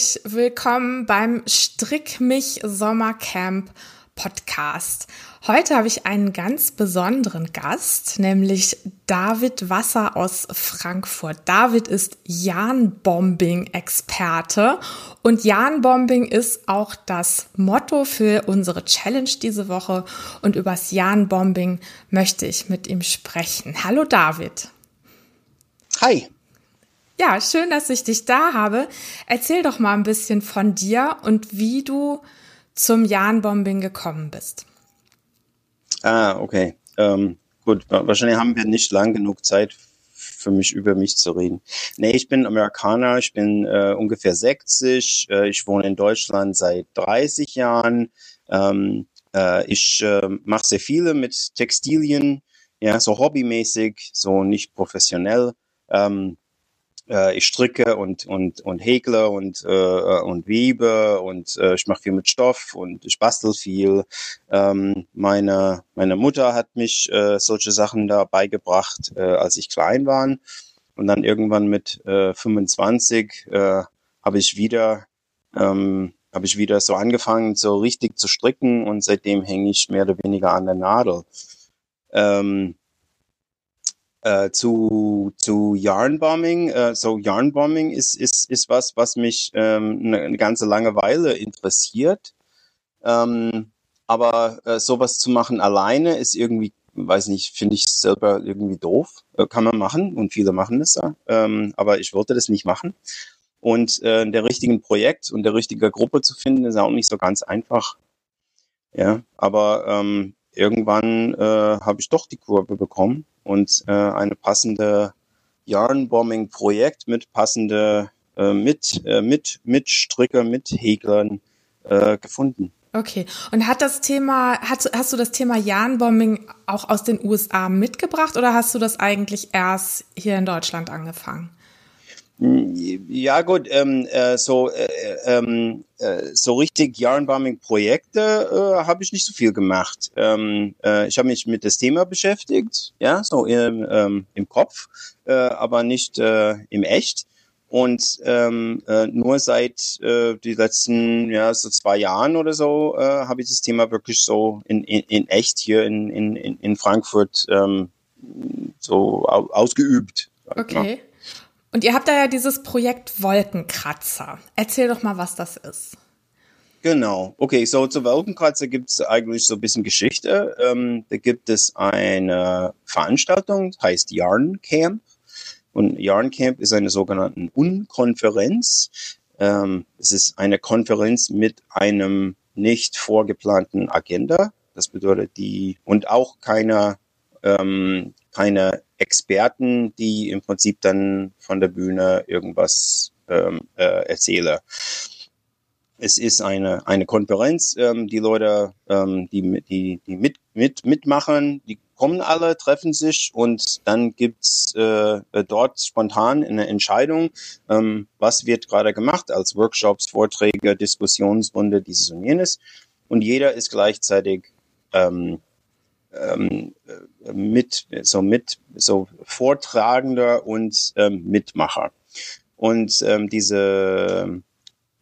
herzlich willkommen beim Strick mich Sommercamp Podcast. Heute habe ich einen ganz besonderen Gast, nämlich David Wasser aus Frankfurt. David ist Jahn-Bombing-Experte und Jahn-Bombing ist auch das Motto für unsere Challenge diese Woche und übers Jahn-Bombing möchte ich mit ihm sprechen. Hallo David. Hi. Ja, schön, dass ich dich da habe. Erzähl doch mal ein bisschen von dir und wie du zum Jahn-Bombing gekommen bist. Ah, okay. Ähm, gut, wahrscheinlich haben wir nicht lang genug Zeit für mich über mich zu reden. Nee, ich bin Amerikaner, ich bin äh, ungefähr 60, äh, ich wohne in Deutschland seit 30 Jahren. Ähm, äh, ich äh, mache sehr viele mit Textilien, ja, so hobbymäßig, so nicht professionell. Ähm, äh, ich stricke und und und häkle und äh, und webe und äh, ich mache viel mit Stoff und ich bastel viel. Ähm, meine meine Mutter hat mich äh, solche Sachen da beigebracht, äh, als ich klein war. Und dann irgendwann mit äh, 25 äh, habe ich wieder ähm, habe ich wieder so angefangen, so richtig zu stricken und seitdem hänge ich mehr oder weniger an der Nadel. Ähm, äh, zu, zu Yarnbombing. Äh, so Yarnbombing ist, ist, ist was, was mich ähm, eine, eine ganze lange Weile interessiert. Ähm, aber äh, sowas zu machen alleine ist irgendwie, weiß nicht, finde ich selber irgendwie doof. Äh, kann man machen und viele machen ja. Ähm, aber ich wollte das nicht machen. Und äh, der richtigen Projekt und der richtigen Gruppe zu finden, ist auch nicht so ganz einfach. Ja, aber ähm, irgendwann äh, habe ich doch die Kurve bekommen und äh, eine passende Yarnbombing-Projekt mit passende äh, mit äh, mit mit Stricker, mit Häklern äh, gefunden. Okay. Und hat das Thema, hast, hast du das Thema Yarnbombing auch aus den USA mitgebracht oder hast du das eigentlich erst hier in Deutschland angefangen? Ja gut, ähm, äh, so äh, ähm, äh, so richtig Yarnbombing-Projekte äh, habe ich nicht so viel gemacht. Ähm, äh, ich habe mich mit das Thema beschäftigt, ja, so im, ähm, im Kopf, äh, aber nicht äh, im Echt. Und ähm, äh, nur seit äh, die letzten ja so zwei Jahren oder so äh, habe ich das Thema wirklich so in, in, in echt hier in, in, in Frankfurt ähm, so ausgeübt. Okay. Und ihr habt da ja dieses Projekt Wolkenkratzer. Erzähl doch mal, was das ist. Genau. Okay, so zu Wolkenkratzer gibt es eigentlich so ein bisschen Geschichte. Ähm, da gibt es eine Veranstaltung, heißt Yarn Camp. Und Yarn Camp ist eine sogenannte Unkonferenz. Ähm, es ist eine Konferenz mit einem nicht vorgeplanten Agenda. Das bedeutet die und auch keine ähm, keine Experten, die im Prinzip dann von der Bühne irgendwas ähm, äh, erzählen. Es ist eine, eine Konferenz, ähm, die Leute, ähm, die, die, die mit, mit, mitmachen, die kommen alle, treffen sich und dann gibt's äh, dort spontan eine Entscheidung, ähm, was wird gerade gemacht als Workshops, Vorträge, Diskussionsrunde, dieses und jenes. Und jeder ist gleichzeitig ähm, ähm, äh, mit so mit so Vortragender und ähm, Mitmacher. Und ähm, diese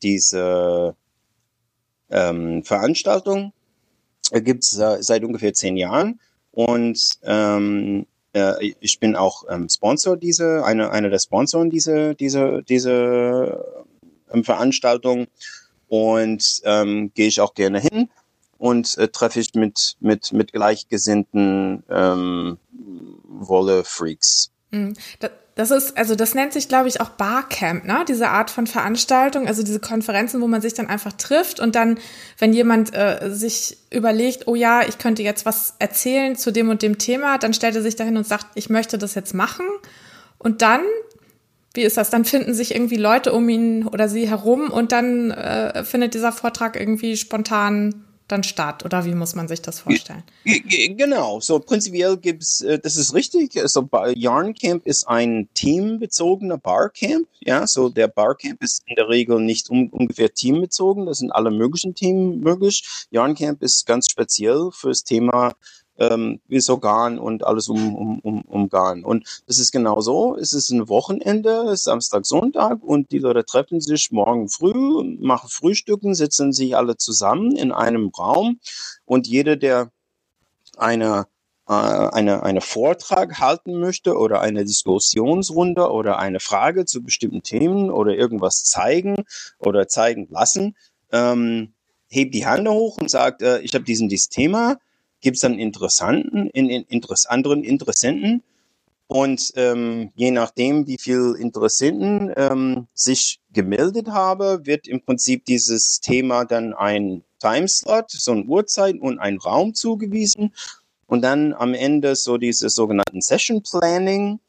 diese ähm, Veranstaltung gibt es seit ungefähr zehn Jahren. Und ähm, äh, ich bin auch ähm, Sponsor diese eine einer der Sponsoren diese diese diese ähm, Veranstaltung. Und ähm, gehe ich auch gerne hin und äh, treffe ich mit, mit, mit gleichgesinnten ähm, Wolle-Freaks. Mhm. Das ist, also das nennt sich, glaube ich, auch Barcamp, ne? Diese Art von Veranstaltung, also diese Konferenzen, wo man sich dann einfach trifft und dann, wenn jemand äh, sich überlegt, oh ja, ich könnte jetzt was erzählen zu dem und dem Thema, dann stellt er sich dahin und sagt, ich möchte das jetzt machen. Und dann, wie ist das? Dann finden sich irgendwie Leute um ihn oder sie herum und dann äh, findet dieser Vortrag irgendwie spontan dann statt oder wie muss man sich das vorstellen? Genau, so prinzipiell gibt's, äh, das ist richtig, so Yarn Camp ist ein teambezogener Barcamp, ja, so der Barcamp ist in der Regel nicht um, ungefähr teambezogen, das sind alle möglichen Themen möglich. Yarn Camp ist ganz speziell fürs Thema ähm, wie so Garn und alles um, um, um, um Garn. Und das ist genau so. Es ist ein Wochenende, Samstag, Sonntag und die Leute treffen sich morgen früh, machen Frühstücken, sitzen sich alle zusammen in einem Raum und jeder, der eine äh, eine, eine Vortrag halten möchte oder eine Diskussionsrunde oder eine Frage zu bestimmten Themen oder irgendwas zeigen oder zeigen lassen, ähm, hebt die Hände hoch und sagt, äh, ich habe diesen dieses Thema, gibt es dann Interessanten, in, in, Interess anderen Interessenten. Und ähm, je nachdem, wie viel Interessenten ähm, sich gemeldet habe, wird im Prinzip dieses Thema dann ein Timeslot, so eine Uhrzeit und ein Raum zugewiesen. Und dann am Ende so diese sogenannten Session Planning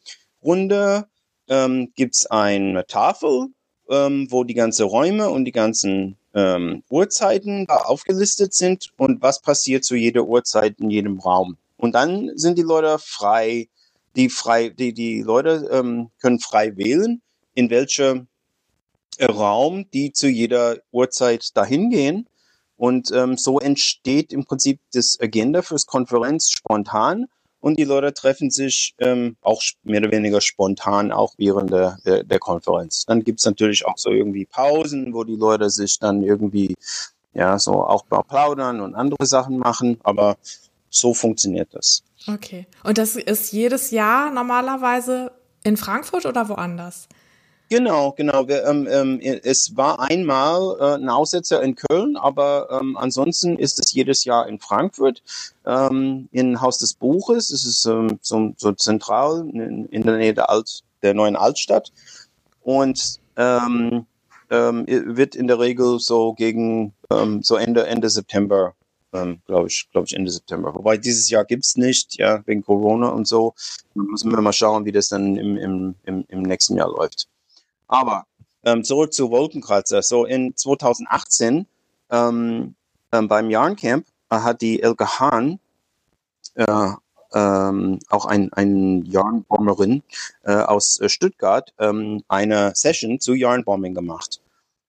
Runde ähm, gibt es eine Tafel, ähm, wo die ganzen Räume und die ganzen ähm, Uhrzeiten aufgelistet sind und was passiert zu jeder Uhrzeit in jedem Raum. Und dann sind die Leute frei, die frei, die, die Leute ähm, können frei wählen, in welchem Raum die zu jeder Uhrzeit dahin gehen. Und ähm, so entsteht im Prinzip das Agenda fürs Konferenz spontan und die Leute treffen sich ähm, auch mehr oder weniger spontan auch während der, der, der Konferenz. Dann gibt's natürlich auch so irgendwie Pausen, wo die Leute sich dann irgendwie ja so auch mal plaudern und andere Sachen machen, aber so funktioniert das. Okay. Und das ist jedes Jahr normalerweise in Frankfurt oder woanders? Genau, genau. Wir, ähm, ähm, es war einmal äh, ein Aussetzer in Köln, aber ähm, ansonsten ist es jedes Jahr in Frankfurt, ähm, in Haus des Buches. Es ist ähm, so, so zentral in, in der Nähe der, Alt, der neuen Altstadt und ähm, ähm, wird in der Regel so gegen ähm, so Ende Ende September, ähm, glaube ich, glaube ich Ende September. Wobei dieses Jahr gibt's nicht, ja wegen Corona und so. Müssen wir mal schauen, wie das dann im, im, im, im nächsten Jahr läuft. Aber ähm, zurück zu Wolkenkratzer. So in 2018 ähm, ähm, beim Yarncamp äh, hat die Elke Hahn äh, ähm, auch ein, ein Yarnbomberin äh, aus Stuttgart ähm, eine Session zu Yarnbombing gemacht.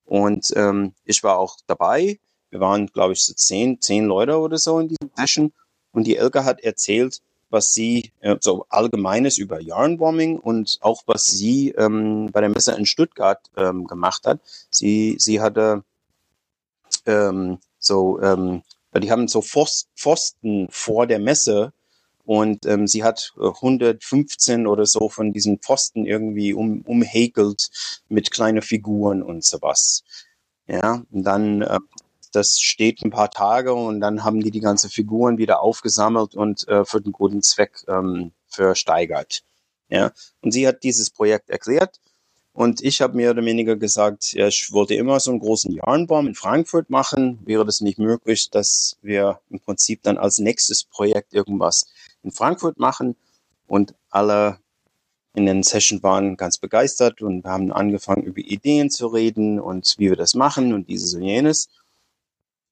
Und ähm, ich war auch dabei. Wir waren, glaube ich, so zehn, zehn Leute oder so in dieser Session. Und die Elke hat erzählt, was sie, äh, so allgemeines über Yarnbombing und auch was sie ähm, bei der Messe in Stuttgart ähm, gemacht hat. Sie, sie hatte ähm, so, ähm, die haben so Pfosten vor der Messe und ähm, sie hat 115 oder so von diesen Pfosten irgendwie um, umhäkelt mit kleinen Figuren und sowas. Ja, und dann äh, das steht ein paar Tage und dann haben die die ganze Figuren wieder aufgesammelt und äh, für den guten Zweck ähm, versteigert. Ja, und sie hat dieses Projekt erklärt und ich habe mehr oder weniger gesagt, ja, ich wollte immer so einen großen Yarnbaum in Frankfurt machen. Wäre das nicht möglich, dass wir im Prinzip dann als nächstes Projekt irgendwas in Frankfurt machen? Und alle in den Session waren ganz begeistert und haben angefangen, über Ideen zu reden und wie wir das machen und dieses und jenes.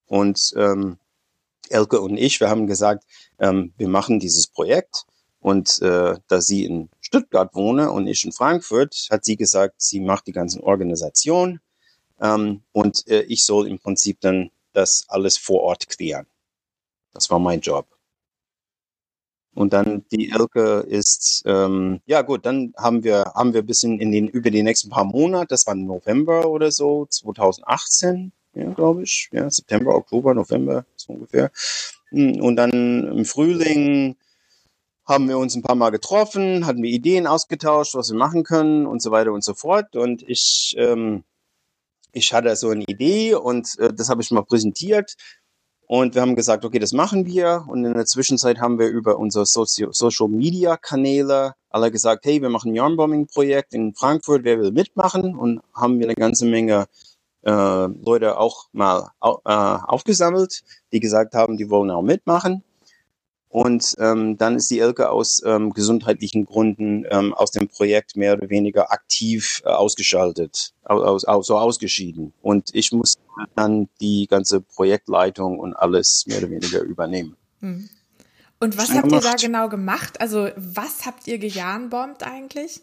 Und ähm, Elke und ich, wir haben gesagt, ähm, wir machen dieses Projekt. Und äh, da sie in Stuttgart wohne und ich in Frankfurt, hat sie gesagt, sie macht die ganzen Organisation ähm, und äh, ich soll im Prinzip dann das alles vor Ort klären. Das war mein Job. Und dann die Elke ist, ähm, ja gut, dann haben wir, haben wir ein bisschen in den, über die nächsten paar Monate, das war November oder so, 2018, ja, glaube ich. Ja, September, Oktober, November, so ungefähr. Hm, und dann im Frühling haben wir uns ein paar Mal getroffen, hatten wir Ideen ausgetauscht, was wir machen können und so weiter und so fort. Und ich, ähm, ich hatte so eine Idee und äh, das habe ich mal präsentiert. Und wir haben gesagt, okay, das machen wir. Und in der Zwischenzeit haben wir über unsere Socio Social Media Kanäle alle gesagt, hey, wir machen ein Yarnbombing Projekt in Frankfurt, wer will mitmachen? Und haben wir eine ganze Menge äh, Leute auch mal au, äh, aufgesammelt, die gesagt haben, die wollen auch mitmachen. Und ähm, dann ist die Elke aus ähm, gesundheitlichen Gründen ähm, aus dem Projekt mehr oder weniger aktiv äh, ausgeschaltet, aus, aus, so ausgeschieden. Und ich muss dann die ganze Projektleitung und alles mehr oder weniger übernehmen. Hm. Und was habt ihr da genau gemacht? Also was habt ihr gejahnbombt eigentlich?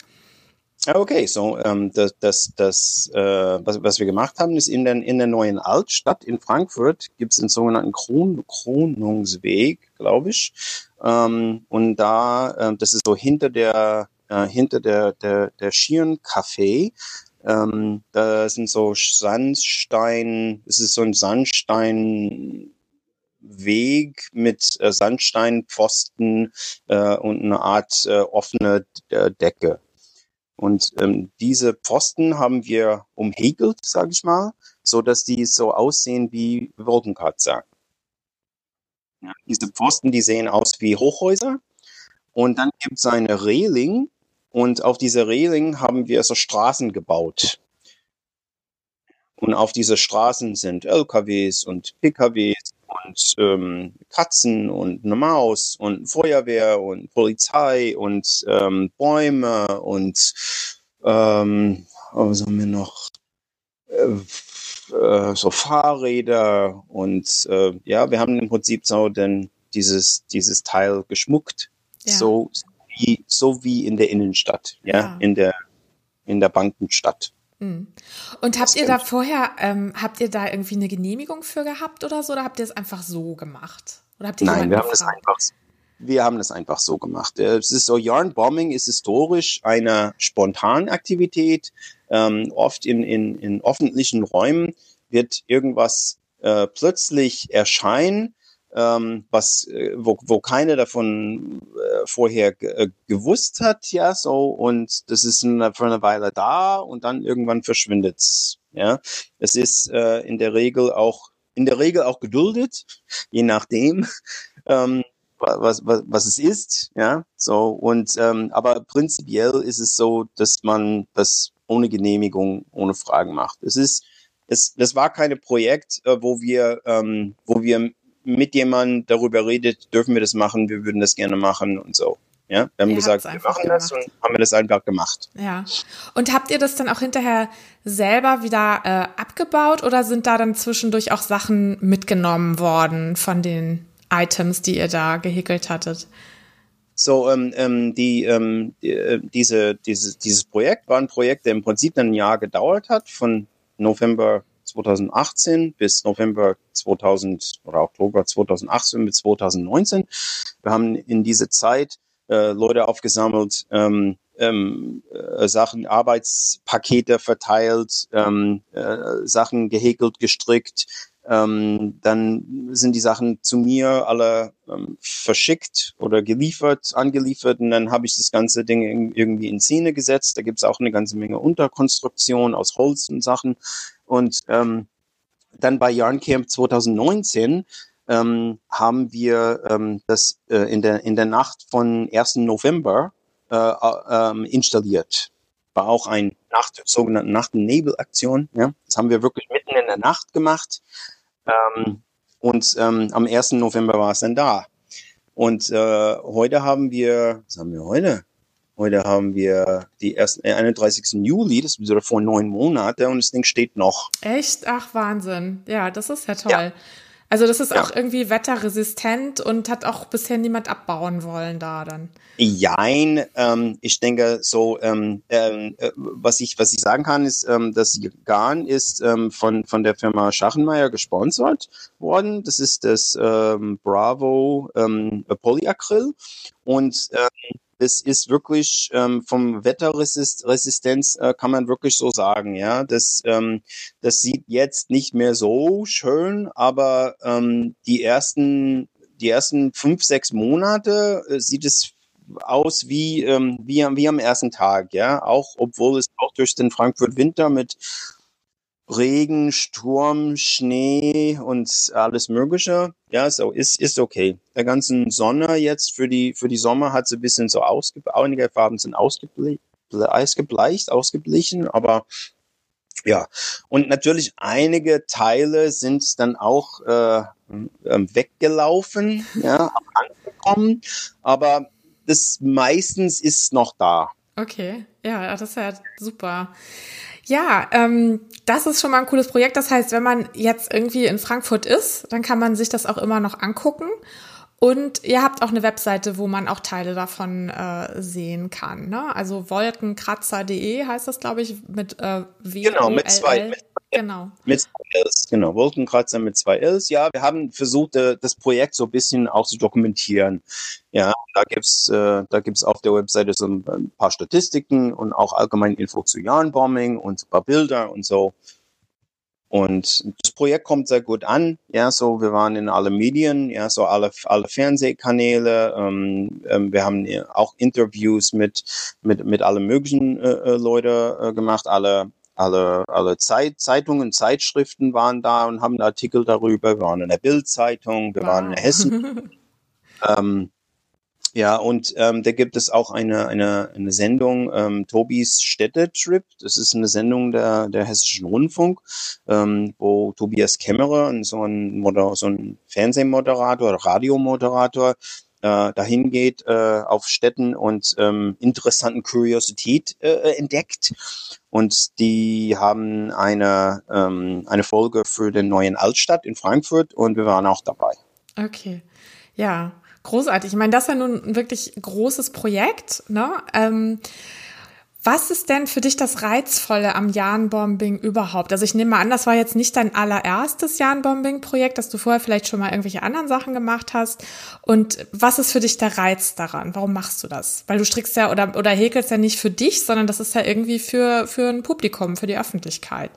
Okay, so ähm, das, das, das äh, was, was wir gemacht haben, ist in der, in der neuen Altstadt in Frankfurt gibt es den sogenannten Kron Kronungsweg, glaube ich. Ähm, und da, äh, das ist so hinter der äh, hinter der der der Schieren Café. Ähm, da sind so Sandstein, es ist so ein Sandstein Weg mit äh, Sandsteinpfosten äh, und eine Art äh, offene äh, Decke. Und ähm, diese Pfosten haben wir umhegelt, sage ich mal, so dass die so aussehen wie Wolkenkratzer. Ja, diese Pfosten, die sehen aus wie Hochhäuser. Und dann gibt es eine Reling und auf dieser Reling haben wir so Straßen gebaut. Und auf diese Straßen sind LKWs und PKWs und ähm, Katzen und eine Maus und Feuerwehr und Polizei und ähm, Bäume und ähm, was haben wir noch? Äh, äh, so Fahrräder und äh, ja, wir haben im Prinzip so denn dieses dieses Teil geschmuckt, ja. so wie so wie in der Innenstadt, ja, ja. in der in der Bankenstadt. Hm. Und habt ihr da vorher, ähm, habt ihr da irgendwie eine Genehmigung für gehabt oder so, oder habt ihr es einfach so gemacht? Oder habt ihr Nein, wir haben das einfach wir haben das einfach so gemacht. Es ist so, Yarnbombing ist historisch eine Spontanaktivität. Ähm, oft in, in, in öffentlichen Räumen wird irgendwas äh, plötzlich erscheinen ähm, was, äh, wo, wo keine davon äh, vorher äh, gewusst hat, ja, so, und das ist eine, für eine Weile da und dann irgendwann verschwindet's, ja. Es ist äh, in der Regel auch, in der Regel auch geduldet, je nachdem, ähm, was, was, was es ist, ja, so, und, ähm, aber prinzipiell ist es so, dass man das ohne Genehmigung, ohne Fragen macht. Es ist, es, das war keine Projekt, äh, wo wir, ähm, wo wir mit jemandem darüber redet, dürfen wir das machen, wir würden das gerne machen und so. Ja, wir haben ihr gesagt, wir machen gemacht. das und haben wir das einfach gemacht. Ja. Und habt ihr das dann auch hinterher selber wieder äh, abgebaut oder sind da dann zwischendurch auch Sachen mitgenommen worden von den Items, die ihr da gehäkelt hattet? So, ähm, ähm, die, ähm, die, äh, diese, diese, dieses Projekt war ein Projekt, der im Prinzip ein Jahr gedauert hat, von November 2018 bis November 2000 oder Oktober 2018 bis 2019. Wir haben in diese Zeit äh, Leute aufgesammelt, ähm, ähm, äh, Sachen, Arbeitspakete verteilt, ähm, äh, Sachen gehäkelt, gestrickt. Ähm, dann sind die Sachen zu mir alle ähm, verschickt oder geliefert, angeliefert und dann habe ich das ganze Ding irgendwie in Szene gesetzt. Da gibt es auch eine ganze Menge Unterkonstruktion aus Holz und Sachen. Und ähm, dann bei Yarn Camp 2019 ähm, haben wir ähm, das äh, in, der, in der Nacht von 1. November äh, äh, installiert. War auch ein Nacht, sogenannte Nacht- und Nebelaktion. Ja? Das haben wir wirklich mitten in der Nacht gemacht. Ähm, und ähm, am 1. November war es dann da. Und äh, heute haben wir, was haben wir heute? Heute haben wir die ersten, äh, 31. Juli, das ist wieder vor neun Monaten und das Ding steht noch. Echt? Ach, Wahnsinn. Ja, das ist ja toll. Ja. Also das ist ja. auch irgendwie wetterresistent und hat auch bisher niemand abbauen wollen da dann. Jein, ähm, ich denke so, ähm, ähm, äh, was ich was ich sagen kann, ist, ähm, das Garn ist ähm, von von der Firma Schachenmeier gesponsert worden. Das ist das ähm, Bravo ähm, Polyacryl und ähm, das ist wirklich ähm, vom Wetterresistenz äh, kann man wirklich so sagen, ja. Das, ähm, das sieht jetzt nicht mehr so schön, aber ähm, die ersten, die ersten fünf, sechs Monate äh, sieht es aus wie, ähm, wie, wie am ersten Tag, ja. Auch obwohl es auch durch den Frankfurt Winter mit Regen, Sturm, Schnee und alles Mögliche. Ja, so ist, ist okay. Der ganzen Sonne jetzt für die, für die Sommer hat sie ein bisschen so ausgebleicht, einige Farben sind ausgebleicht, ausgebleicht, ausgeblichen, aber ja. Und natürlich einige Teile sind dann auch äh, ähm, weggelaufen, ja, angekommen, aber das meistens ist noch da. Okay, ja, das ist ja super. Ja, ähm, das ist schon mal ein cooles Projekt. Das heißt, wenn man jetzt irgendwie in Frankfurt ist, dann kann man sich das auch immer noch angucken. Und ihr habt auch eine Webseite, wo man auch Teile davon äh, sehen kann. Ne? Also wolkenkratzer.de heißt das, glaube ich, mit äh, w Genau, mit zwei. Mit, genau. Mit zwei Ls, genau. Wolkenkratzer mit zwei Ls. Ja, wir haben versucht, äh, das Projekt so ein bisschen auch zu dokumentieren. Ja, da gibt's äh, da gibt's auf der Webseite so ein paar Statistiken und auch allgemein Info zu Yarnbombing und ein paar Bilder und so. Und das Projekt kommt sehr gut an. Ja, so wir waren in alle Medien, ja, so alle alle Fernsehkanäle. Ähm, ähm, wir haben auch Interviews mit mit mit allen möglichen äh, äh, Leute äh, gemacht. Alle alle alle Zeit, Zeitungen, Zeitschriften waren da und haben Artikel darüber. Wir waren in der Bildzeitung, wir wow. waren in Hessen. ähm, ja, und ähm, da gibt es auch eine, eine, eine Sendung, ähm, Tobis Städtetrip. Das ist eine Sendung der, der Hessischen Rundfunk, ähm, wo Tobias Kämmerer, so ein, Moder so ein Fernsehmoderator, Radiomoderator, äh, dahin geht äh, auf Städten und ähm, interessanten Kuriosität äh, entdeckt. Und die haben eine, ähm, eine Folge für den neuen Altstadt in Frankfurt und wir waren auch dabei. Okay. Ja, Großartig. Ich meine, das ist ja nun ein wirklich großes Projekt. Ne? Ähm, was ist denn für dich das Reizvolle am Jahrenbombing überhaupt? Also ich nehme mal an, das war jetzt nicht dein allererstes Jahrenbombing-Projekt, dass du vorher vielleicht schon mal irgendwelche anderen Sachen gemacht hast. Und was ist für dich der Reiz daran? Warum machst du das? Weil du strickst ja oder, oder häkelst ja nicht für dich, sondern das ist ja irgendwie für, für ein Publikum, für die Öffentlichkeit.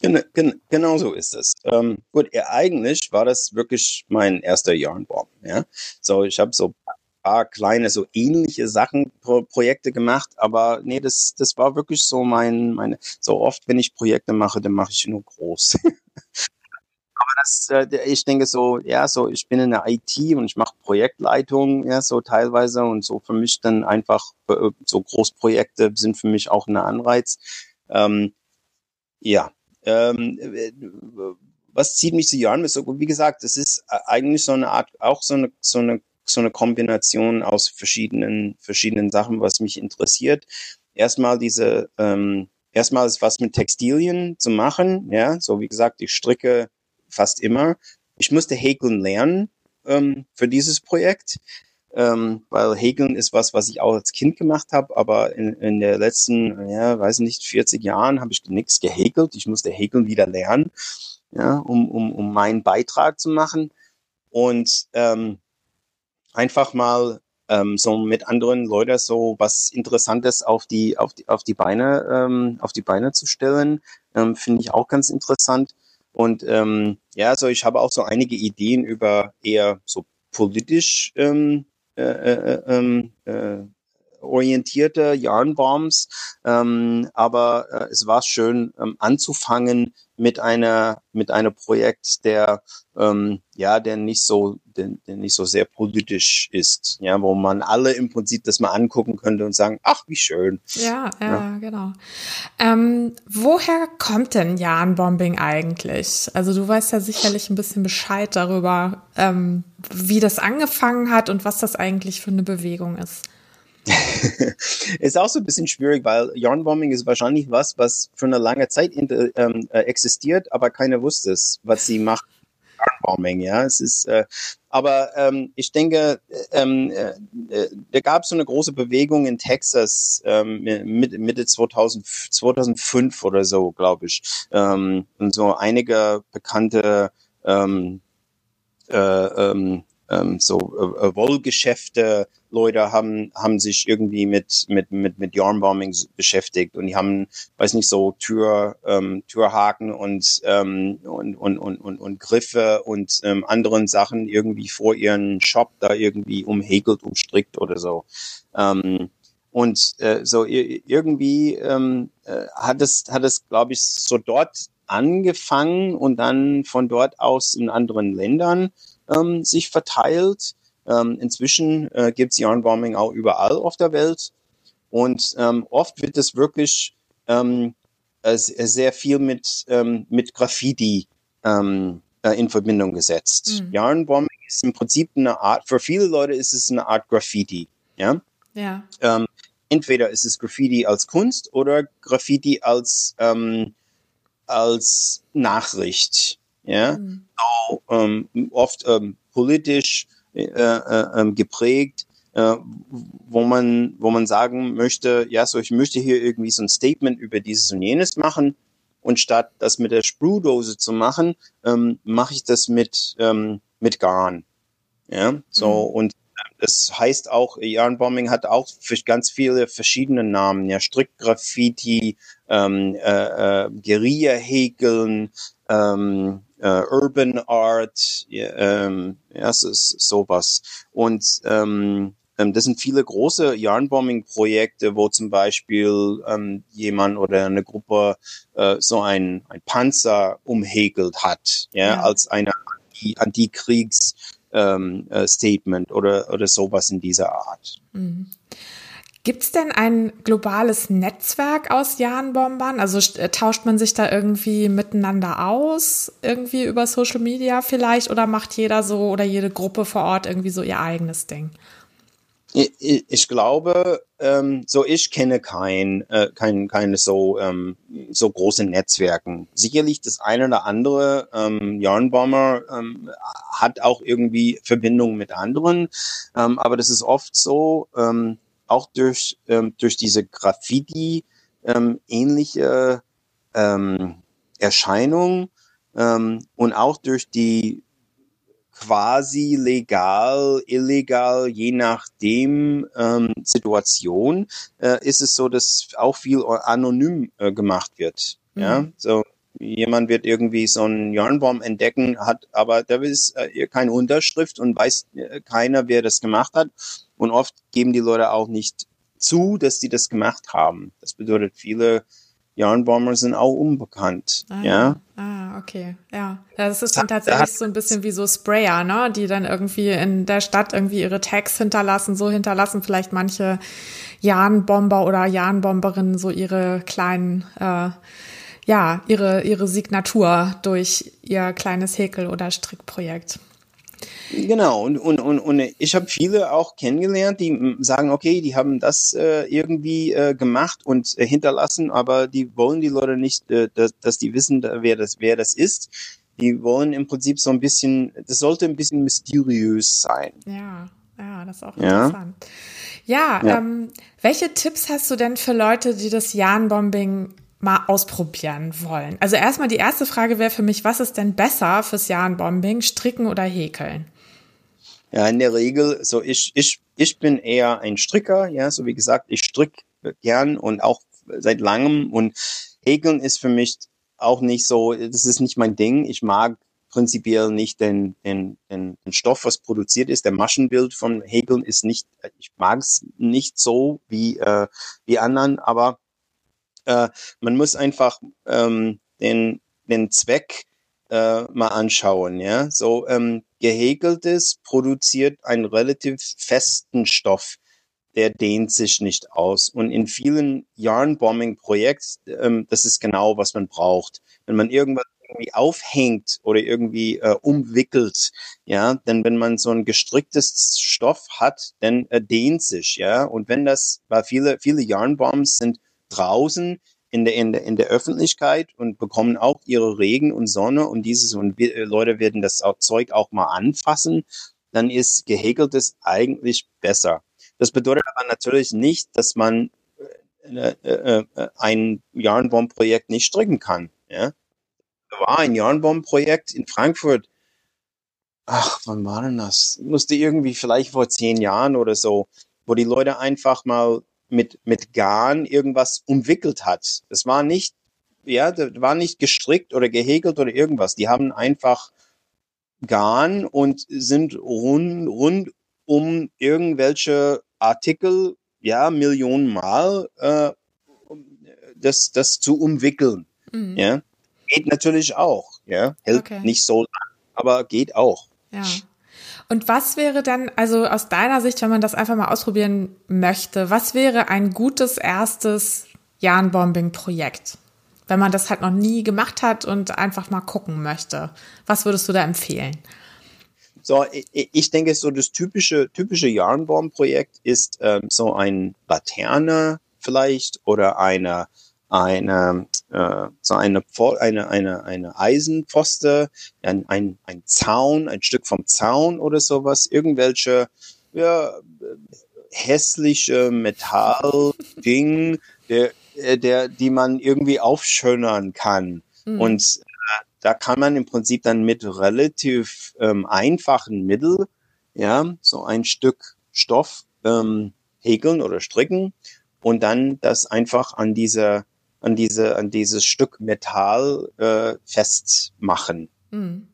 Gen gen genau so ist es. Ähm, gut, ja, eigentlich war das wirklich mein erster Yarnbomb. Ja? So, ich habe so paar kleine, so ähnliche Sachen, Pro Projekte gemacht, aber nee, das, das war wirklich so mein, meine, so oft, wenn ich Projekte mache, dann mache ich nur groß. aber das, äh, ich denke so, ja, so, ich bin in der IT und ich mache Projektleitung, ja, so teilweise und so für mich dann einfach, äh, so Großprojekte sind für mich auch ein Anreiz. Ähm, ja, ähm, äh, was zieht mich zu Jahren? So, wie gesagt, es ist äh, eigentlich so eine Art, auch so eine, so eine, so eine Kombination aus verschiedenen, verschiedenen Sachen, was mich interessiert. Erstmal diese, ähm, erstmal ist was mit Textilien zu machen, ja, so wie gesagt, ich stricke fast immer. Ich musste häkeln lernen ähm, für dieses Projekt ähm, weil Häkeln ist was, was ich auch als Kind gemacht habe, aber in, in der letzten, ja, weiß nicht, 40 Jahren habe ich nichts gehäkelt. Ich musste Häkeln wieder lernen, ja, um, um, um meinen Beitrag zu machen und ähm, einfach mal ähm, so mit anderen Leuten so was Interessantes auf die auf die auf die Beine ähm, auf die Beine zu stellen, ähm, finde ich auch ganz interessant. Und ähm, ja, so ich habe auch so einige Ideen über eher so politisch ähm, äh, äh, ähm, äh, orientierte Yarnbombs, ähm, aber äh, es war schön ähm, anzufangen mit einer mit einem Projekt, der ähm, ja, der nicht so der, der nicht so sehr politisch ist, ja, wo man alle im Prinzip das mal angucken könnte und sagen, ach wie schön. Ja, ja, ja. genau. Ähm, woher kommt denn Yarnbombing eigentlich? Also du weißt ja sicherlich ein bisschen Bescheid darüber, ähm, wie das angefangen hat und was das eigentlich für eine Bewegung ist. ist auch so ein bisschen schwierig, weil Yarnbombing ist wahrscheinlich was, was für eine lange Zeit in, ähm, äh, existiert, aber keiner wusste es, was sie macht. Yarnbombing, ja, es ist, äh, aber ähm, ich denke, ähm, äh, äh da gab es so eine große Bewegung in Texas ähm, mit, Mitte 2000, 2005 oder so, glaube ich, ähm, und so einige bekannte ähm, äh, ähm, ähm, so äh, äh, Wollgeschäfte, Leute haben haben sich irgendwie mit mit mit mit Yarnbombing beschäftigt und die haben, weiß nicht so Tür ähm, Türhaken und ähm, und, und und und und Griffe und ähm, anderen Sachen irgendwie vor ihren Shop da irgendwie umhäkelt, umstrickt oder so. Ähm, und äh, so irgendwie ähm, äh, hat es hat es glaube ich so dort angefangen und dann von dort aus in anderen Ländern ähm, sich verteilt. Ähm, inzwischen äh, gibt es Yarnbombing auch überall auf der Welt. Und ähm, oft wird es wirklich ähm, äh, sehr viel mit, ähm, mit Graffiti ähm, äh, in Verbindung gesetzt. Mhm. Yarnbombing ist im Prinzip eine Art, für viele Leute ist es eine Art Graffiti. Ja. ja. Ähm, entweder ist es Graffiti als Kunst oder Graffiti als, ähm, als Nachricht. Ja, mhm. So, ähm, oft ähm, politisch äh, äh, ähm, geprägt, äh, wo man, wo man sagen möchte, ja, so ich möchte hier irgendwie so ein Statement über dieses und jenes machen. Und statt das mit der Sprühdose zu machen, ähm, mache ich das mit, ähm, mit Garn. Ja, so mhm. und das heißt auch, Yarnbombing hat auch für ganz viele verschiedene Namen, ja, Strickgraffiti, ähm, äh, äh, Guerilla-Häkeln, ähm, äh, Urban Art, ja, ähm, ja, es ist sowas. Und ähm, ähm, das sind viele große Yarnbombing-Projekte, wo zum Beispiel ähm, jemand oder eine Gruppe äh, so ein, ein Panzer umhäkelt hat, ja, ja. als eine Antikriegs- ähm, äh, Statement oder, oder sowas in dieser Art. Mhm. Gibt es denn ein globales Netzwerk aus Jahnbombern? Also äh, tauscht man sich da irgendwie miteinander aus, irgendwie über Social Media vielleicht, oder macht jeder so oder jede Gruppe vor Ort irgendwie so ihr eigenes Ding? Ich, ich glaube, ähm, so ich kenne kein, äh, kein, keine so, ähm, so große Netzwerken. Sicherlich das eine oder andere ähm, Yarnbomber ähm, hat auch irgendwie Verbindungen mit anderen, ähm, aber das ist oft so, ähm, auch durch, ähm, durch diese Graffiti ähm, ähnliche ähm, Erscheinung ähm, und auch durch die quasi legal, illegal, je nachdem ähm, Situation, äh, ist es so, dass auch viel anonym äh, gemacht wird. Mhm. Ja, so jemand wird irgendwie so einen Yarnbaum entdecken, hat aber da ist äh, keine Unterschrift und weiß äh, keiner, wer das gemacht hat. Und oft geben die Leute auch nicht zu, dass sie das gemacht haben. Das bedeutet, viele Yarnbomber sind auch unbekannt. Ah, ja. Ah, okay. Ja. Das ist dann tatsächlich so ein bisschen wie so Sprayer, ne? Die dann irgendwie in der Stadt irgendwie ihre Tags hinterlassen. So hinterlassen vielleicht manche Yarnbomber oder Yarnbomberinnen so ihre kleinen, äh, ja, ihre, ihre Signatur durch ihr kleines Häkel- oder Strickprojekt. Genau, und, und, und, und ich habe viele auch kennengelernt, die sagen, okay, die haben das äh, irgendwie äh, gemacht und äh, hinterlassen, aber die wollen die Leute nicht, äh, dass, dass die wissen, wer das, wer das ist. Die wollen im Prinzip so ein bisschen, das sollte ein bisschen mysteriös sein. Ja, ja, das ist auch ja. interessant. Ja, ja. Ähm, welche Tipps hast du denn für Leute, die das Jahrenbombing mal ausprobieren wollen? Also erstmal die erste Frage wäre für mich, was ist denn besser fürs Jahrenbombing, stricken oder häkeln? Ja, in der Regel, so ich, ich, ich bin eher ein Stricker, ja, so wie gesagt, ich strick gern und auch seit langem und Häkeln ist für mich auch nicht so, das ist nicht mein Ding. Ich mag prinzipiell nicht den, den, den, den Stoff, was produziert ist. Der Maschenbild von Häkeln ist nicht, ich mag es nicht so wie, äh, wie anderen, aber äh, man muss einfach ähm, den, den Zweck äh, mal anschauen. Ja, so ähm, gehäkeltes produziert einen relativ festen Stoff. Der dehnt sich nicht aus. Und in vielen Yarnbombing-Projekten, ähm, das ist genau, was man braucht. Wenn man irgendwas irgendwie aufhängt oder irgendwie äh, umwickelt, ja, denn wenn man so ein gestricktes Stoff hat, dann äh, dehnt sich, ja. Und wenn das, weil viele, viele Yarnbombs sind draußen, in der, in der, in der Öffentlichkeit und bekommen auch ihre Regen und Sonne und dieses und äh, Leute werden das Zeug auch mal anfassen, dann ist gehäkeltes eigentlich besser. Das bedeutet aber natürlich nicht, dass man äh, äh, äh ein Yarnbomb-Projekt nicht stricken kann. Ja? War ein Yarnbomb-Projekt in Frankfurt. Ach, wann war denn das? Musste irgendwie vielleicht vor zehn Jahren oder so, wo die Leute einfach mal mit, mit Garn irgendwas umwickelt hat. Das war nicht, ja, das war nicht gestrickt oder gehäkelt oder irgendwas. Die haben einfach Garn und sind rund, rund um irgendwelche Artikel, ja, Millionen Mal, äh, das, das zu umwickeln. Mhm. Ja, geht natürlich auch, ja, hält okay. nicht so lang, aber geht auch. Ja. Und was wäre dann, also aus deiner Sicht, wenn man das einfach mal ausprobieren möchte, was wäre ein gutes erstes Jahrenbombing-Projekt? Wenn man das halt noch nie gemacht hat und einfach mal gucken möchte. Was würdest du da empfehlen? So, ich denke, so das typische, typische Yarnbaum-Projekt ist ähm, so ein Laterne vielleicht oder eine, eine äh, so eine, eine, eine, eine Eisenpfoste, ein, ein, ein Zaun, ein Stück vom Zaun oder sowas, irgendwelche ja, hässliche Metallding, der, äh, der, die man irgendwie aufschönern kann. Mhm. Und äh, da kann man im Prinzip dann mit relativ ähm, einfachen Mitteln, ja, so ein Stück Stoff ähm, häkeln oder stricken und dann das einfach an dieser an diese an dieses Stück Metall äh, festmachen. Mhm.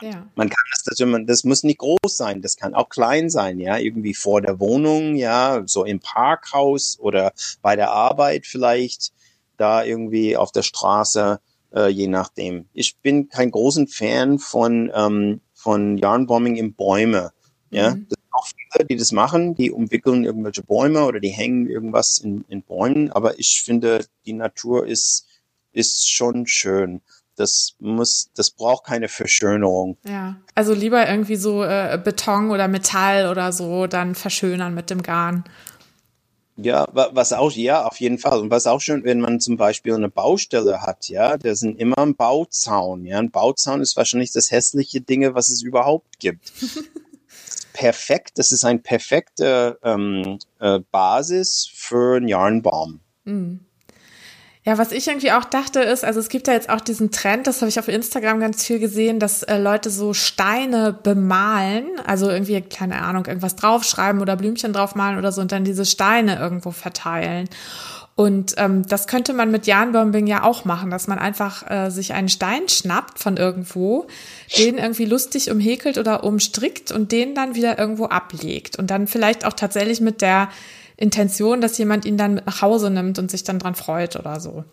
Ja. Man kann das, das, das muss nicht groß sein, das kann auch klein sein, ja, irgendwie vor der Wohnung, ja, so im Parkhaus oder bei der Arbeit vielleicht, da irgendwie auf der Straße, äh, je nachdem. Ich bin kein großen Fan von ähm, von Yarnbombing in Bäume, ja. Mhm. Das die das machen, die umwickeln irgendwelche Bäume oder die hängen irgendwas in, in Bäumen, aber ich finde, die Natur ist ist schon schön das muss, das braucht keine Verschönerung. Ja, also lieber irgendwie so äh, Beton oder Metall oder so dann verschönern mit dem Garn. Ja, was auch, ja, auf jeden Fall. Und was auch schön, wenn man zum Beispiel eine Baustelle hat, ja, da sind immer ein Bauzaun, ja. Ein Bauzaun ist wahrscheinlich das hässliche Dinge, was es überhaupt gibt. perfekt, das ist ein perfekte ähm, äh, Basis für einen Yarnbaum. Mhm. Ja, was ich irgendwie auch dachte ist, also es gibt ja jetzt auch diesen Trend, das habe ich auf Instagram ganz viel gesehen, dass äh, Leute so Steine bemalen, also irgendwie, keine Ahnung, irgendwas draufschreiben oder Blümchen draufmalen oder so und dann diese Steine irgendwo verteilen. Und ähm, das könnte man mit Janbombing ja auch machen, dass man einfach äh, sich einen Stein schnappt von irgendwo, den irgendwie lustig umhäkelt oder umstrickt und den dann wieder irgendwo ablegt und dann vielleicht auch tatsächlich mit der Intention, dass jemand ihn dann nach Hause nimmt und sich dann dran freut oder so.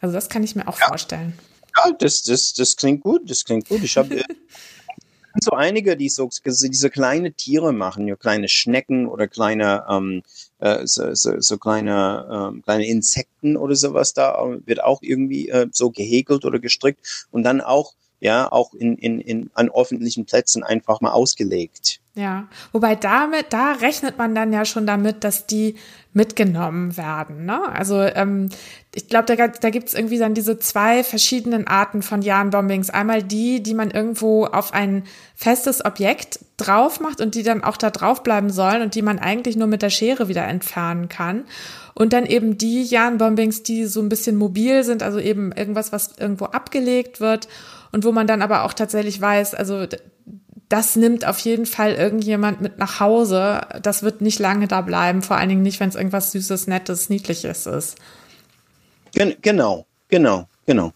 Also das kann ich mir auch ja. vorstellen. Ja, das, das, das klingt gut, das klingt gut. Ich habe so einige, die so diese kleine Tiere machen, ja, kleine Schnecken oder kleine ähm, äh, so, so, so kleine ähm, kleine Insekten oder sowas da wird auch irgendwie äh, so gehäkelt oder gestrickt und dann auch ja auch in, in, in an öffentlichen Plätzen einfach mal ausgelegt. Ja, wobei damit, da rechnet man dann ja schon damit, dass die mitgenommen werden. Ne? Also ähm, ich glaube, da, da gibt es irgendwie dann diese zwei verschiedenen Arten von Jahrenbombings. Einmal die, die man irgendwo auf ein festes Objekt drauf macht und die dann auch da drauf bleiben sollen und die man eigentlich nur mit der Schere wieder entfernen kann. Und dann eben die Jahrenbombings, die so ein bisschen mobil sind, also eben irgendwas, was irgendwo abgelegt wird und wo man dann aber auch tatsächlich weiß, also das nimmt auf jeden Fall irgendjemand mit nach Hause. Das wird nicht lange da bleiben, vor allen Dingen nicht, wenn es irgendwas Süßes, Nettes, Niedliches ist. Genau, genau, genau.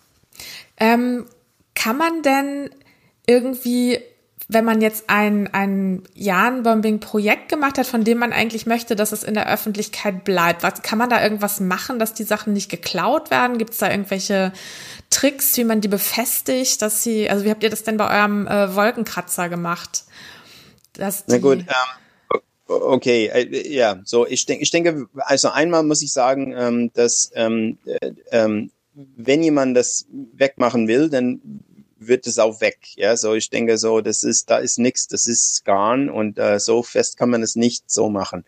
Ähm, kann man denn irgendwie, wenn man jetzt ein, ein Jahrenbombing-Projekt gemacht hat, von dem man eigentlich möchte, dass es in der Öffentlichkeit bleibt, was, kann man da irgendwas machen, dass die Sachen nicht geklaut werden? Gibt es da irgendwelche Tricks, wie man die befestigt, dass sie, also wie habt ihr das denn bei eurem äh, Wolkenkratzer gemacht? Na gut, ähm, okay, äh, ja, so ich denke, ich denke, also einmal muss ich sagen, ähm, dass ähm, äh, ähm, wenn jemand das wegmachen will, dann wird es auch weg. Ja, so ich denke so, das ist, da ist nichts, das ist Garn und äh, so fest kann man es nicht so machen.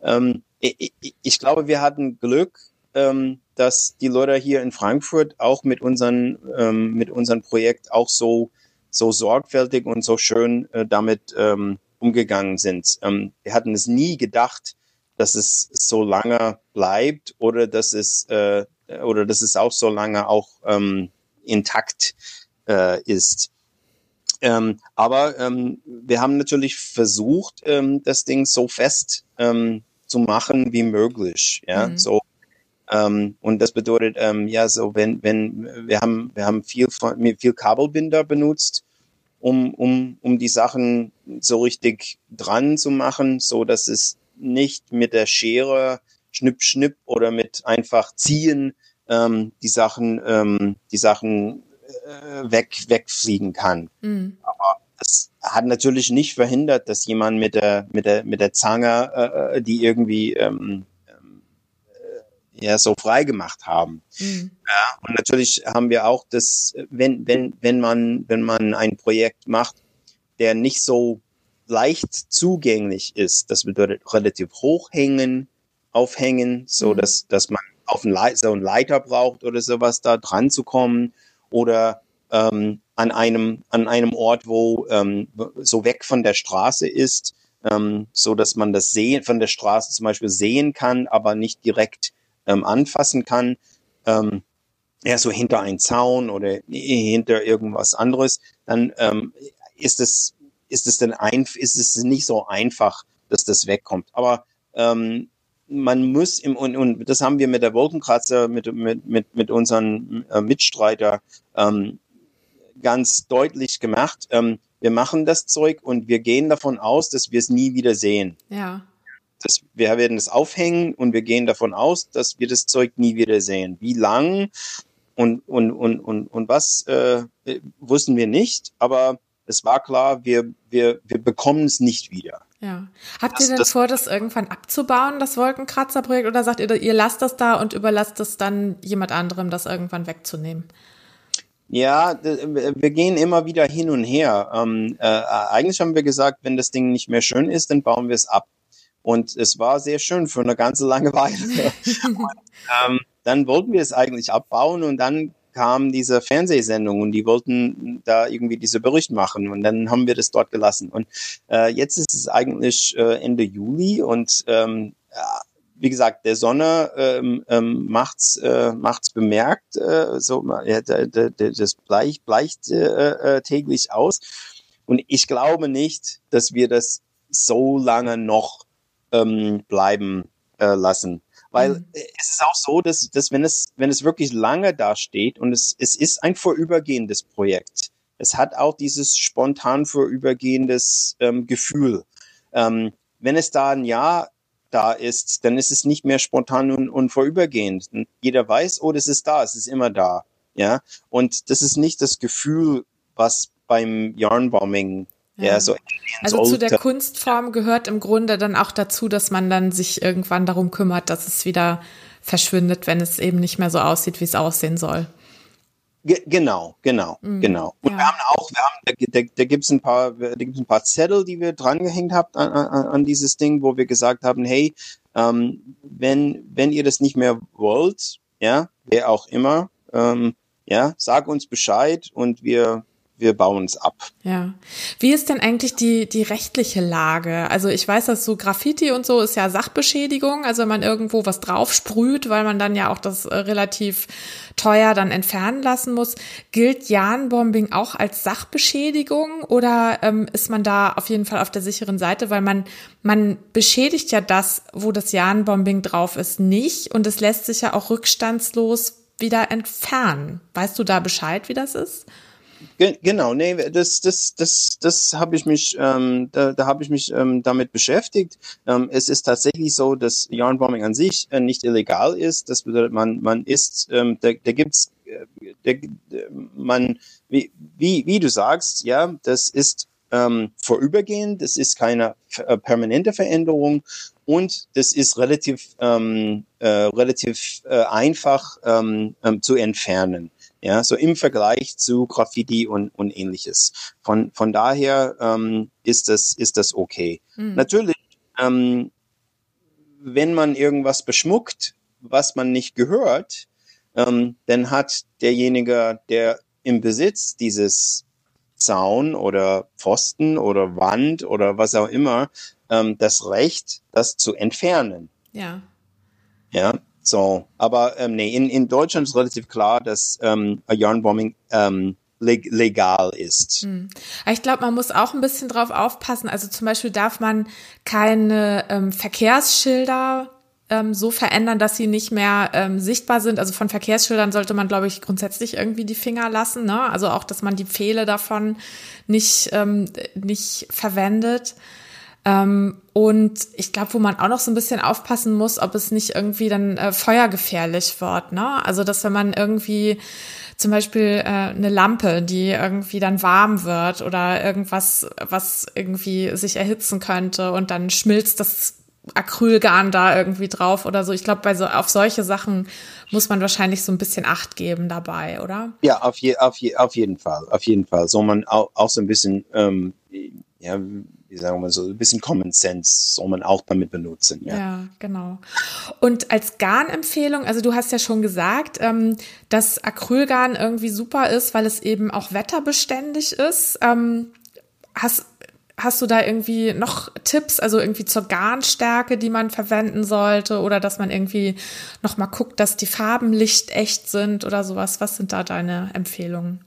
Ähm, ich, ich, glaube, wir hatten Glück, ähm, dass die Leute hier in Frankfurt auch mit unseren ähm, mit unserem Projekt auch so so sorgfältig und so schön äh, damit ähm, umgegangen sind. Ähm, wir hatten es nie gedacht, dass es so lange bleibt oder dass es äh, oder dass es auch so lange auch ähm, intakt äh, ist. Ähm, aber ähm, wir haben natürlich versucht, ähm, das Ding so fest ähm, zu machen wie möglich. Ja, mhm. so ähm, und das bedeutet, ähm, ja, so wenn, wenn, wir haben, wir haben viel, viel Kabelbinder benutzt, um, um, um die Sachen so richtig dran zu machen, so dass es nicht mit der Schere schnipp, schnipp oder mit einfach ziehen, ähm, die Sachen, ähm, die Sachen äh, weg, wegfliegen kann. Mhm. Aber das hat natürlich nicht verhindert, dass jemand mit der, mit der, mit der Zange, äh, äh die irgendwie, ähm, ja so frei gemacht haben. Mhm. Ja, und natürlich haben wir auch das, wenn, wenn, wenn man, wenn man ein Projekt macht, der nicht so leicht zugänglich ist, das bedeutet relativ hoch hängen, aufhängen, so mhm. dass, dass man auf ein Le so einen Leiter braucht oder sowas, da dran zu kommen oder ähm, an einem an einem Ort, wo ähm, so weg von der Straße ist, ähm, so dass man das sehen von der Straße zum Beispiel sehen kann, aber nicht direkt ähm, anfassen kann. Ähm, ja, so hinter einen Zaun oder hinter irgendwas anderes, dann ähm, ist es ist es denn ein, ist es nicht so einfach, dass das wegkommt. Aber ähm, man muss im und, und das haben wir mit der Wolkenkratzer mit mit mit mit unseren äh, Mitstreiter ähm, ganz deutlich gemacht. Ähm, wir machen das Zeug und wir gehen davon aus, dass wir es nie wieder sehen. Ja. Das, wir werden es aufhängen und wir gehen davon aus, dass wir das Zeug nie wieder sehen. Wie lang und, und, und, und, und was äh, wussten wir nicht, aber es war klar, wir, wir, wir bekommen es nicht wieder. Ja. Habt ihr denn das, vor, das irgendwann abzubauen, das Wolkenkratzerprojekt, oder sagt ihr, ihr lasst das da und überlasst es dann jemand anderem, das irgendwann wegzunehmen? Ja, wir gehen immer wieder hin und her. Ähm, äh, eigentlich haben wir gesagt, wenn das Ding nicht mehr schön ist, dann bauen wir es ab. Und es war sehr schön für eine ganze lange Weile. ähm, dann wollten wir es eigentlich abbauen und dann kam diese Fernsehsendung und die wollten da irgendwie diese Bericht machen und dann haben wir das dort gelassen. Und äh, jetzt ist es eigentlich äh, Ende Juli und ähm, wie gesagt, der Sonne ähm, ähm, macht's äh, macht's bemerkt, äh, so ja, das bleicht, bleicht äh, äh, täglich aus. Und ich glaube nicht, dass wir das so lange noch ähm, bleiben äh, lassen. Weil mhm. es ist auch so, dass, dass wenn es, wenn es wirklich lange da steht und es, es ist ein vorübergehendes Projekt, es hat auch dieses spontan vorübergehendes ähm, Gefühl. Ähm, wenn es da ein Jahr da ist, dann ist es nicht mehr spontan und, und vorübergehend. Jeder weiß, oh, das ist da, es ist immer da. Ja, und das ist nicht das Gefühl, was beim Yarnbombing ja. so also zu der Kunstform gehört im Grunde dann auch dazu, dass man dann sich irgendwann darum kümmert, dass es wieder verschwindet, wenn es eben nicht mehr so aussieht, wie es aussehen soll. Ge genau, genau, mhm. genau. Und ja. wir haben auch, wir haben, da, da, da gibt es ein paar, da gibt's ein paar Zettel, die wir drangehängt habt an, an, an dieses Ding, wo wir gesagt haben, hey, ähm, wenn wenn ihr das nicht mehr wollt, ja, wer auch immer, ähm, ja, sag uns Bescheid und wir wir bauen es ab. Ja. Wie ist denn eigentlich die, die rechtliche Lage? Also ich weiß, dass so Graffiti und so ist ja Sachbeschädigung, also wenn man irgendwo was drauf sprüht, weil man dann ja auch das äh, relativ teuer dann entfernen lassen muss. Gilt Jahrenbombing auch als Sachbeschädigung oder ähm, ist man da auf jeden Fall auf der sicheren Seite, weil man, man beschädigt ja das, wo das Jahrenbombing drauf ist, nicht und es lässt sich ja auch rückstandslos wieder entfernen. Weißt du da Bescheid, wie das ist? Genau, nee, das, das, das, das habe ich mich, ähm, da, da habe ich mich ähm, damit beschäftigt. Ähm, es ist tatsächlich so, dass Yarnbombing an sich äh, nicht illegal ist. Das bedeutet, man, man ist, ähm, da, da gibt's, äh, der, man, wie, wie, wie du sagst, ja, das ist ähm, vorübergehend, das ist keine äh, permanente Veränderung und das ist relativ, ähm, äh, relativ äh, einfach ähm, ähm, zu entfernen. Ja, so im Vergleich zu Graffiti und, und ähnliches. Von, von daher ähm, ist, das, ist das okay. Mhm. Natürlich, ähm, wenn man irgendwas beschmuckt, was man nicht gehört, ähm, dann hat derjenige, der im Besitz dieses Zaun oder Pfosten oder Wand oder was auch immer, ähm, das Recht, das zu entfernen. Ja. Ja, so, aber ähm, nee, in, in Deutschland ist relativ klar, dass ähm, Yarnbombing ähm, legal ist. Hm. Ich glaube, man muss auch ein bisschen drauf aufpassen. Also zum Beispiel darf man keine ähm, Verkehrsschilder ähm, so verändern, dass sie nicht mehr ähm, sichtbar sind. Also von Verkehrsschildern sollte man, glaube ich, grundsätzlich irgendwie die Finger lassen. Ne? Also auch, dass man die Pfähle davon nicht, ähm, nicht verwendet. Ähm, und ich glaube, wo man auch noch so ein bisschen aufpassen muss, ob es nicht irgendwie dann äh, feuergefährlich wird. Ne? Also, dass wenn man irgendwie zum Beispiel äh, eine Lampe, die irgendwie dann warm wird oder irgendwas, was irgendwie sich erhitzen könnte und dann schmilzt das Acrylgarn da irgendwie drauf oder so. Ich glaube, bei so auf solche Sachen muss man wahrscheinlich so ein bisschen Acht geben dabei, oder? Ja, auf, je, auf, je, auf jeden Fall, auf jeden Fall. So man auch, auch so ein bisschen ähm, ja, wie sagen wir so, ein bisschen Common Sense soll man auch damit benutzen. Ja, ja genau. Und als Garnempfehlung, also du hast ja schon gesagt, ähm, dass Acrylgarn irgendwie super ist, weil es eben auch wetterbeständig ist. Ähm, hast, hast du da irgendwie noch Tipps, also irgendwie zur Garnstärke, die man verwenden sollte oder dass man irgendwie noch mal guckt, dass die Farben lichtecht sind oder sowas? Was sind da deine Empfehlungen?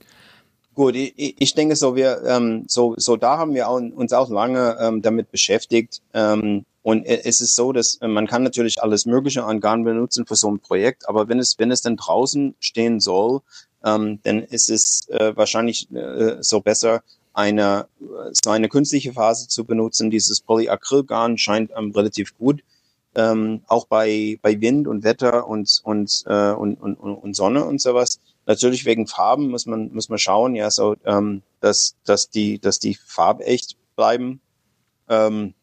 Gut, ich, ich denke so, wir ähm, so so da haben wir auch, uns auch lange ähm, damit beschäftigt. Ähm, und es ist so, dass äh, man kann natürlich alles Mögliche an Garn benutzen für so ein Projekt, aber wenn es wenn es dann draußen stehen soll, ähm, dann ist es äh, wahrscheinlich äh, so besser eine so eine künstliche Phase zu benutzen. Dieses Polyacrylgarn scheint ähm, relativ gut ähm, auch bei bei Wind und Wetter und und, äh, und und und Sonne und sowas Natürlich wegen Farben muss man, muss man schauen, ja, so, ähm, dass, dass die, dass die farbecht bleiben. Ähm,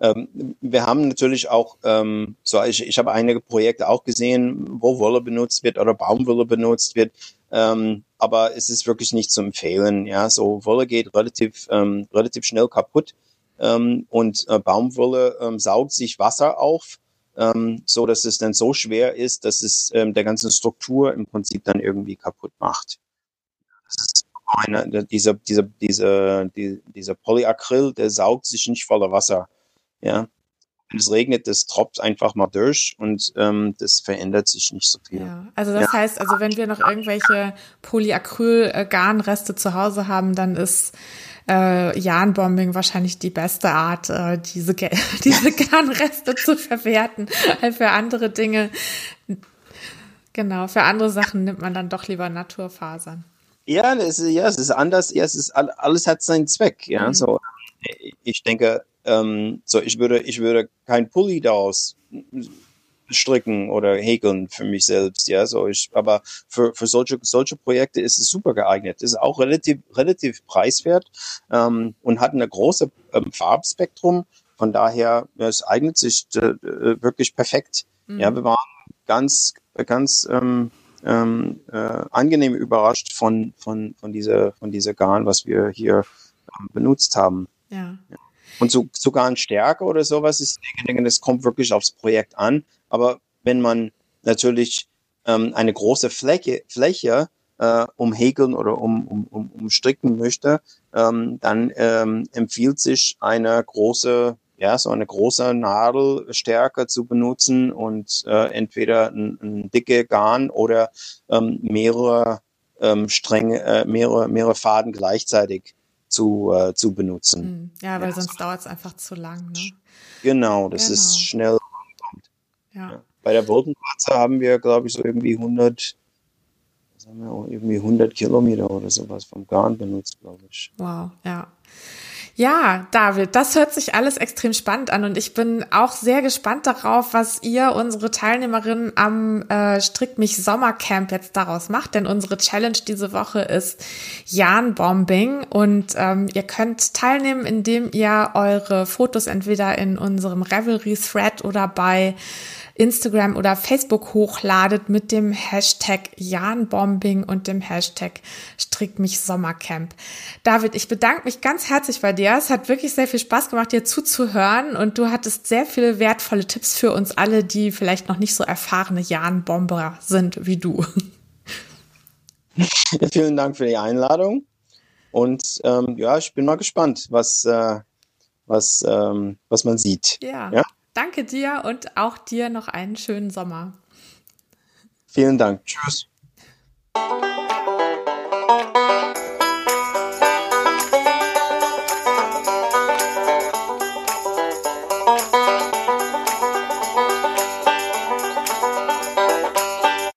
ähm, wir haben natürlich auch, ähm, so ich, ich habe einige Projekte auch gesehen, wo Wolle benutzt wird oder Baumwolle benutzt wird. Ähm, aber es ist wirklich nicht zu empfehlen. Ja, so Wolle geht relativ, ähm, relativ schnell kaputt ähm, und äh, Baumwolle ähm, saugt sich Wasser auf ähm, so dass es dann so schwer ist, dass es ähm, der ganzen Struktur im Prinzip dann irgendwie kaputt macht. Das ist eine, dieser, dieser, dieser, dieser Polyacryl, der saugt sich nicht voller Wasser. Ja. Wenn es regnet, das tropft einfach mal durch und ähm, das verändert sich nicht so viel. Ja, also das ja. heißt, also wenn wir noch irgendwelche Polyacryl-Garnreste zu Hause haben, dann ist äh, Jahrenbombing wahrscheinlich die beste Art, äh, diese, diese Garnreste zu verwerten. Für andere Dinge, genau, für andere Sachen nimmt man dann doch lieber Naturfasern. Ja, es ist, ja, es ist anders. Ja, es ist alles hat seinen Zweck. Ja, mhm. so ich denke, ähm, so ich würde, ich würde kein Pulli daraus stricken oder häkeln für mich selbst, ja, so ich, aber für, für solche, solche Projekte ist es super geeignet. Ist auch relativ, relativ preiswert, ähm, und hat eine große ähm, Farbspektrum. Von daher, ja, es eignet sich äh, äh, wirklich perfekt. Mhm. Ja, wir waren ganz, ganz, ähm, ähm, äh, angenehm überrascht von, von, von dieser, von dieser Garn, was wir hier ähm, benutzt haben. Ja. ja. Und so, sogar ein Stärke oder sowas ist, ich denke, das kommt wirklich aufs Projekt an. Aber wenn man natürlich ähm, eine große Fläche, Fläche äh, umhäkeln oder um, um, um, umstricken möchte, ähm, dann ähm, empfiehlt sich eine große, ja, so eine große Nadel stärker zu benutzen und äh, entweder ein, ein dicke Garn oder ähm, mehrere ähm, Stränge, äh, mehrere, mehrere Faden gleichzeitig zu, äh, zu benutzen. Hm. Ja, weil ja, sonst dauert es einfach zu lang. Ne? Genau, das genau. ist schnell ja. Bei der Wolkenplatze haben wir, glaube ich, so irgendwie 100, was haben wir, irgendwie 100 Kilometer oder sowas vom Garn benutzt, glaube ich. Wow, ja. Ja, David, das hört sich alles extrem spannend an und ich bin auch sehr gespannt darauf, was ihr, unsere Teilnehmerinnen am äh, Strick mich Sommercamp jetzt daraus macht, denn unsere Challenge diese Woche ist Jan-Bombing und ähm, ihr könnt teilnehmen, indem ihr eure Fotos entweder in unserem Revelry-Thread oder bei Instagram oder Facebook hochladet mit dem Hashtag Janbombing und dem Hashtag Strick mich Sommercamp. David, ich bedanke mich ganz herzlich bei dir. Es hat wirklich sehr viel Spaß gemacht, dir zuzuhören und du hattest sehr viele wertvolle Tipps für uns alle, die vielleicht noch nicht so erfahrene Janbomber sind wie du. Ja, vielen Dank für die Einladung. Und ähm, ja, ich bin mal gespannt, was, äh, was, ähm, was man sieht. Ja. ja. Danke dir und auch dir noch einen schönen Sommer. Vielen Dank. Tschüss.